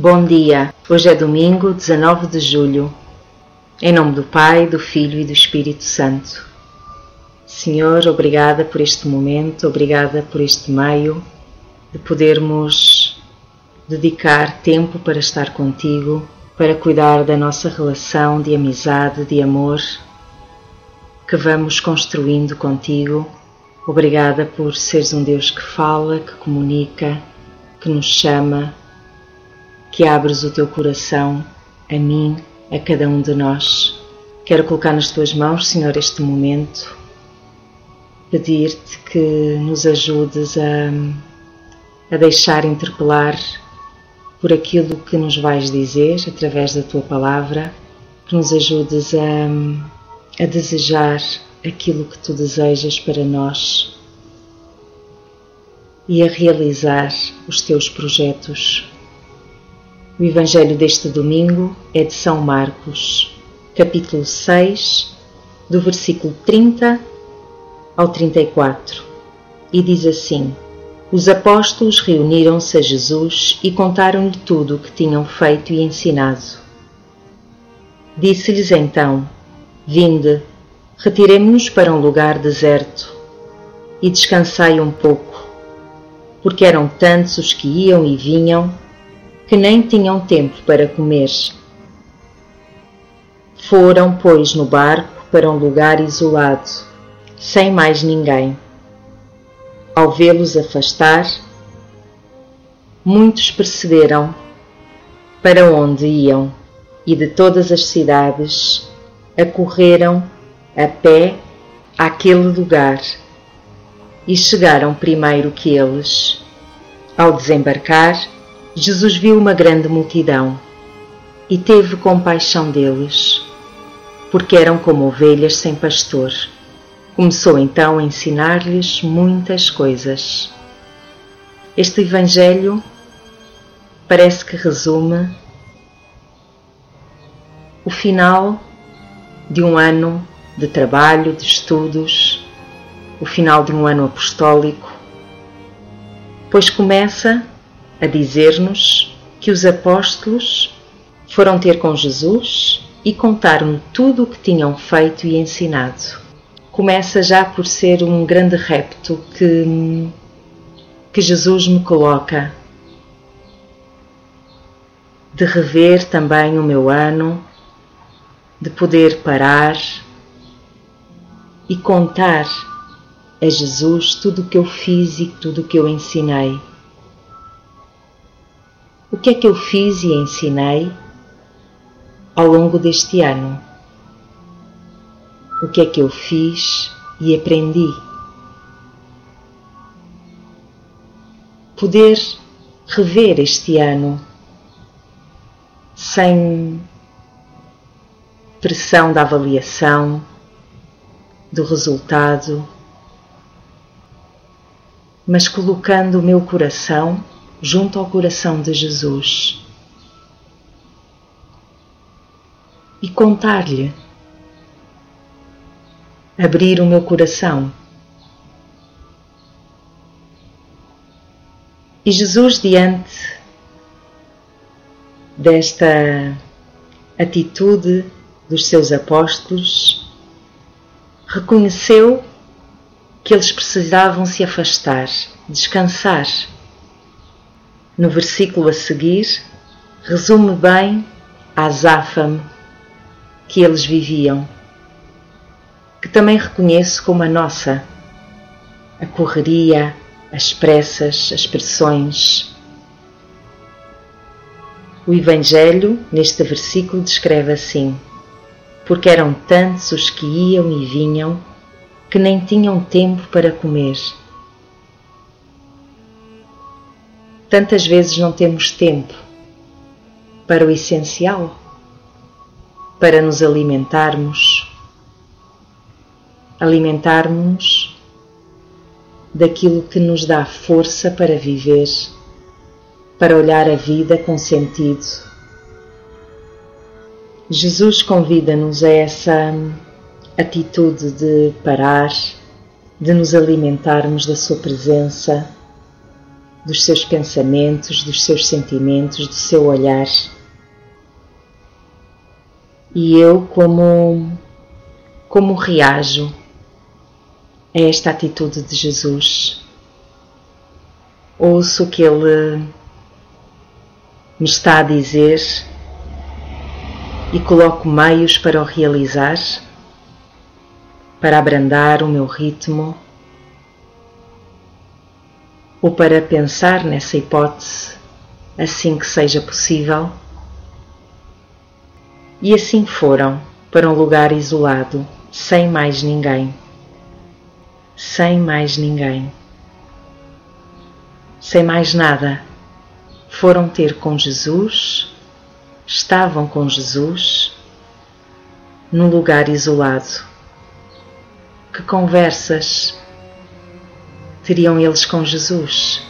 Bom dia, hoje é domingo 19 de julho. Em nome do Pai, do Filho e do Espírito Santo. Senhor, obrigada por este momento, obrigada por este meio de podermos dedicar tempo para estar contigo, para cuidar da nossa relação de amizade, de amor que vamos construindo contigo. Obrigada por seres um Deus que fala, que comunica, que nos chama que abres o teu coração a mim, a cada um de nós. Quero colocar nas tuas mãos, Senhor, este momento, pedir-te que nos ajudes a, a deixar interpelar por aquilo que nos vais dizer através da tua palavra, que nos ajudes a, a desejar aquilo que tu desejas para nós e a realizar os teus projetos o Evangelho deste domingo é de São Marcos, capítulo 6, do versículo 30 ao 34, e diz assim: Os apóstolos reuniram-se a Jesus e contaram-lhe tudo o que tinham feito e ensinado. Disse-lhes então: Vinde, retiremo-nos para um lugar deserto e descansai um pouco, porque eram tantos os que iam e vinham que nem tinham tempo para comer. Foram, pois, no barco para um lugar isolado, sem mais ninguém. Ao vê-los afastar, muitos perceberam para onde iam e de todas as cidades acorreram a pé àquele lugar e chegaram primeiro que eles. Ao desembarcar, Jesus viu uma grande multidão e teve compaixão deles, porque eram como ovelhas sem pastor. Começou então a ensinar-lhes muitas coisas. Este Evangelho parece que resume o final de um ano de trabalho, de estudos, o final de um ano apostólico, pois começa a dizer-nos que os apóstolos foram ter com Jesus e contaram tudo o que tinham feito e ensinado. Começa já por ser um grande repto que, que Jesus me coloca de rever também o meu ano, de poder parar e contar a Jesus tudo o que eu fiz e tudo o que eu ensinei. O que é que eu fiz e ensinei ao longo deste ano? O que é que eu fiz e aprendi? Poder rever este ano sem pressão da avaliação, do resultado, mas colocando o meu coração junto ao coração de Jesus e contar-lhe, abrir o meu coração. E Jesus, diante desta atitude dos seus apóstolos, reconheceu que eles precisavam se afastar, descansar no versículo a seguir, resume bem a azáfame que eles viviam, que também reconheço como a nossa, a correria, as pressas, as pressões. O Evangelho, neste versículo, descreve assim: Porque eram tantos os que iam e vinham que nem tinham tempo para comer. Tantas vezes não temos tempo para o essencial, para nos alimentarmos, alimentarmos daquilo que nos dá força para viver, para olhar a vida com sentido. Jesus convida-nos a essa atitude de parar, de nos alimentarmos da Sua presença dos seus pensamentos, dos seus sentimentos, do seu olhar. E eu como como reajo a esta atitude de Jesus? Ouço o que ele me está a dizer e coloco meios para o realizar, para abrandar o meu ritmo ou para pensar nessa hipótese assim que seja possível. E assim foram para um lugar isolado, sem mais ninguém. Sem mais ninguém. Sem mais nada. Foram ter com Jesus, estavam com Jesus, num lugar isolado. Que conversas teriam eles com Jesus.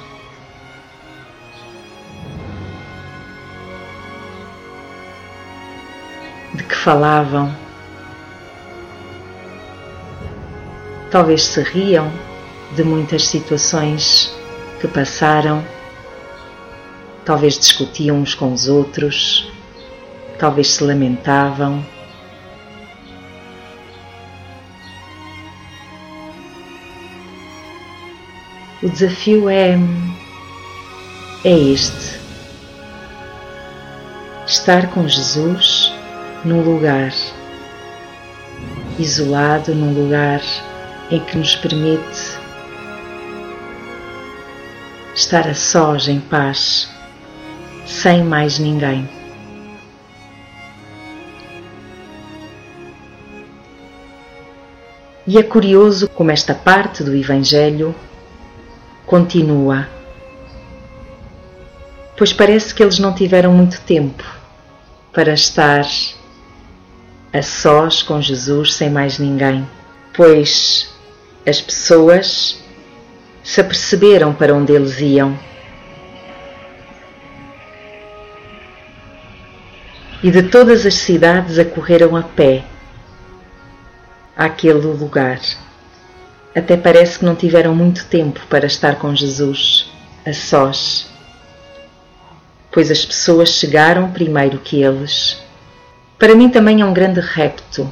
De que falavam? Talvez se riam de muitas situações que passaram, talvez discutiam uns com os outros, talvez se lamentavam O desafio é, é este: estar com Jesus num lugar isolado, num lugar em que nos permite estar a sós, em paz, sem mais ninguém. E é curioso como esta parte do Evangelho continua. Pois parece que eles não tiveram muito tempo para estar a sós com Jesus sem mais ninguém, pois as pessoas se aperceberam para onde eles iam. E de todas as cidades acorreram a pé àquele lugar. Até parece que não tiveram muito tempo para estar com Jesus, a sós, pois as pessoas chegaram primeiro que eles. Para mim também é um grande repto.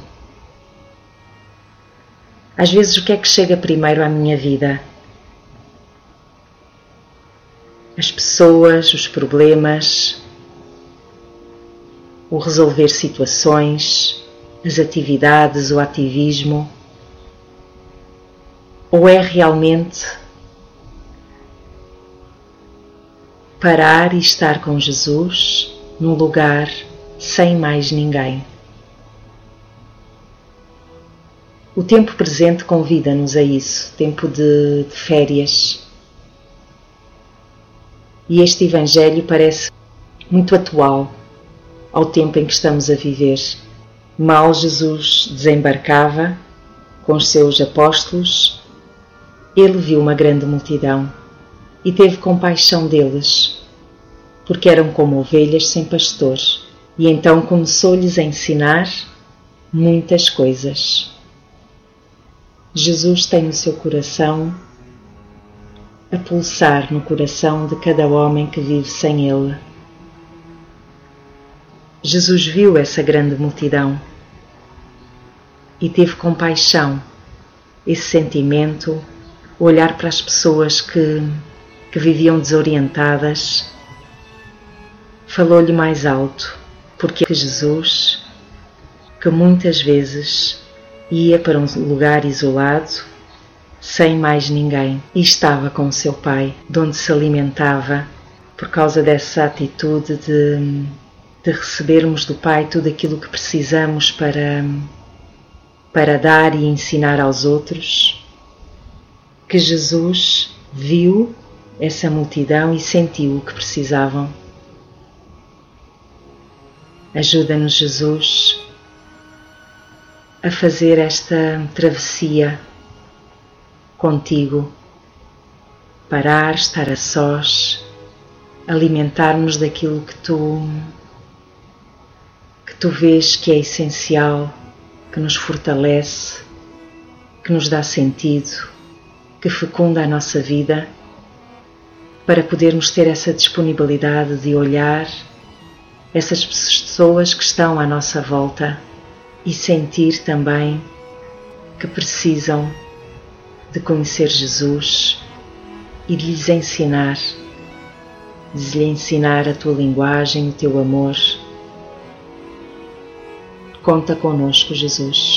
Às vezes, o que é que chega primeiro à minha vida? As pessoas, os problemas, o resolver situações, as atividades, o ativismo ou é realmente parar e estar com Jesus num lugar sem mais ninguém? O tempo presente convida-nos a isso, tempo de, de férias. E este Evangelho parece muito atual ao tempo em que estamos a viver. Mal Jesus desembarcava com os seus apóstolos ele viu uma grande multidão e teve compaixão deles, porque eram como ovelhas sem pastor, e então começou-lhes a ensinar muitas coisas. Jesus tem o seu coração a pulsar no coração de cada homem que vive sem Ele. Jesus viu essa grande multidão e teve compaixão, esse sentimento olhar para as pessoas que, que viviam desorientadas, falou-lhe mais alto, porque Jesus, que muitas vezes ia para um lugar isolado, sem mais ninguém, e estava com o seu pai, de onde se alimentava, por causa dessa atitude de, de recebermos do pai tudo aquilo que precisamos para, para dar e ensinar aos outros que Jesus viu essa multidão e sentiu o que precisavam. Ajuda-nos, Jesus, a fazer esta travessia contigo, parar, estar a sós, alimentarmos daquilo que tu que tu vês que é essencial, que nos fortalece, que nos dá sentido que fecunda a nossa vida para podermos ter essa disponibilidade de olhar essas pessoas que estão à nossa volta e sentir também que precisam de conhecer Jesus e de lhes ensinar, de lhes ensinar a tua linguagem, o teu amor. Conta conosco, Jesus.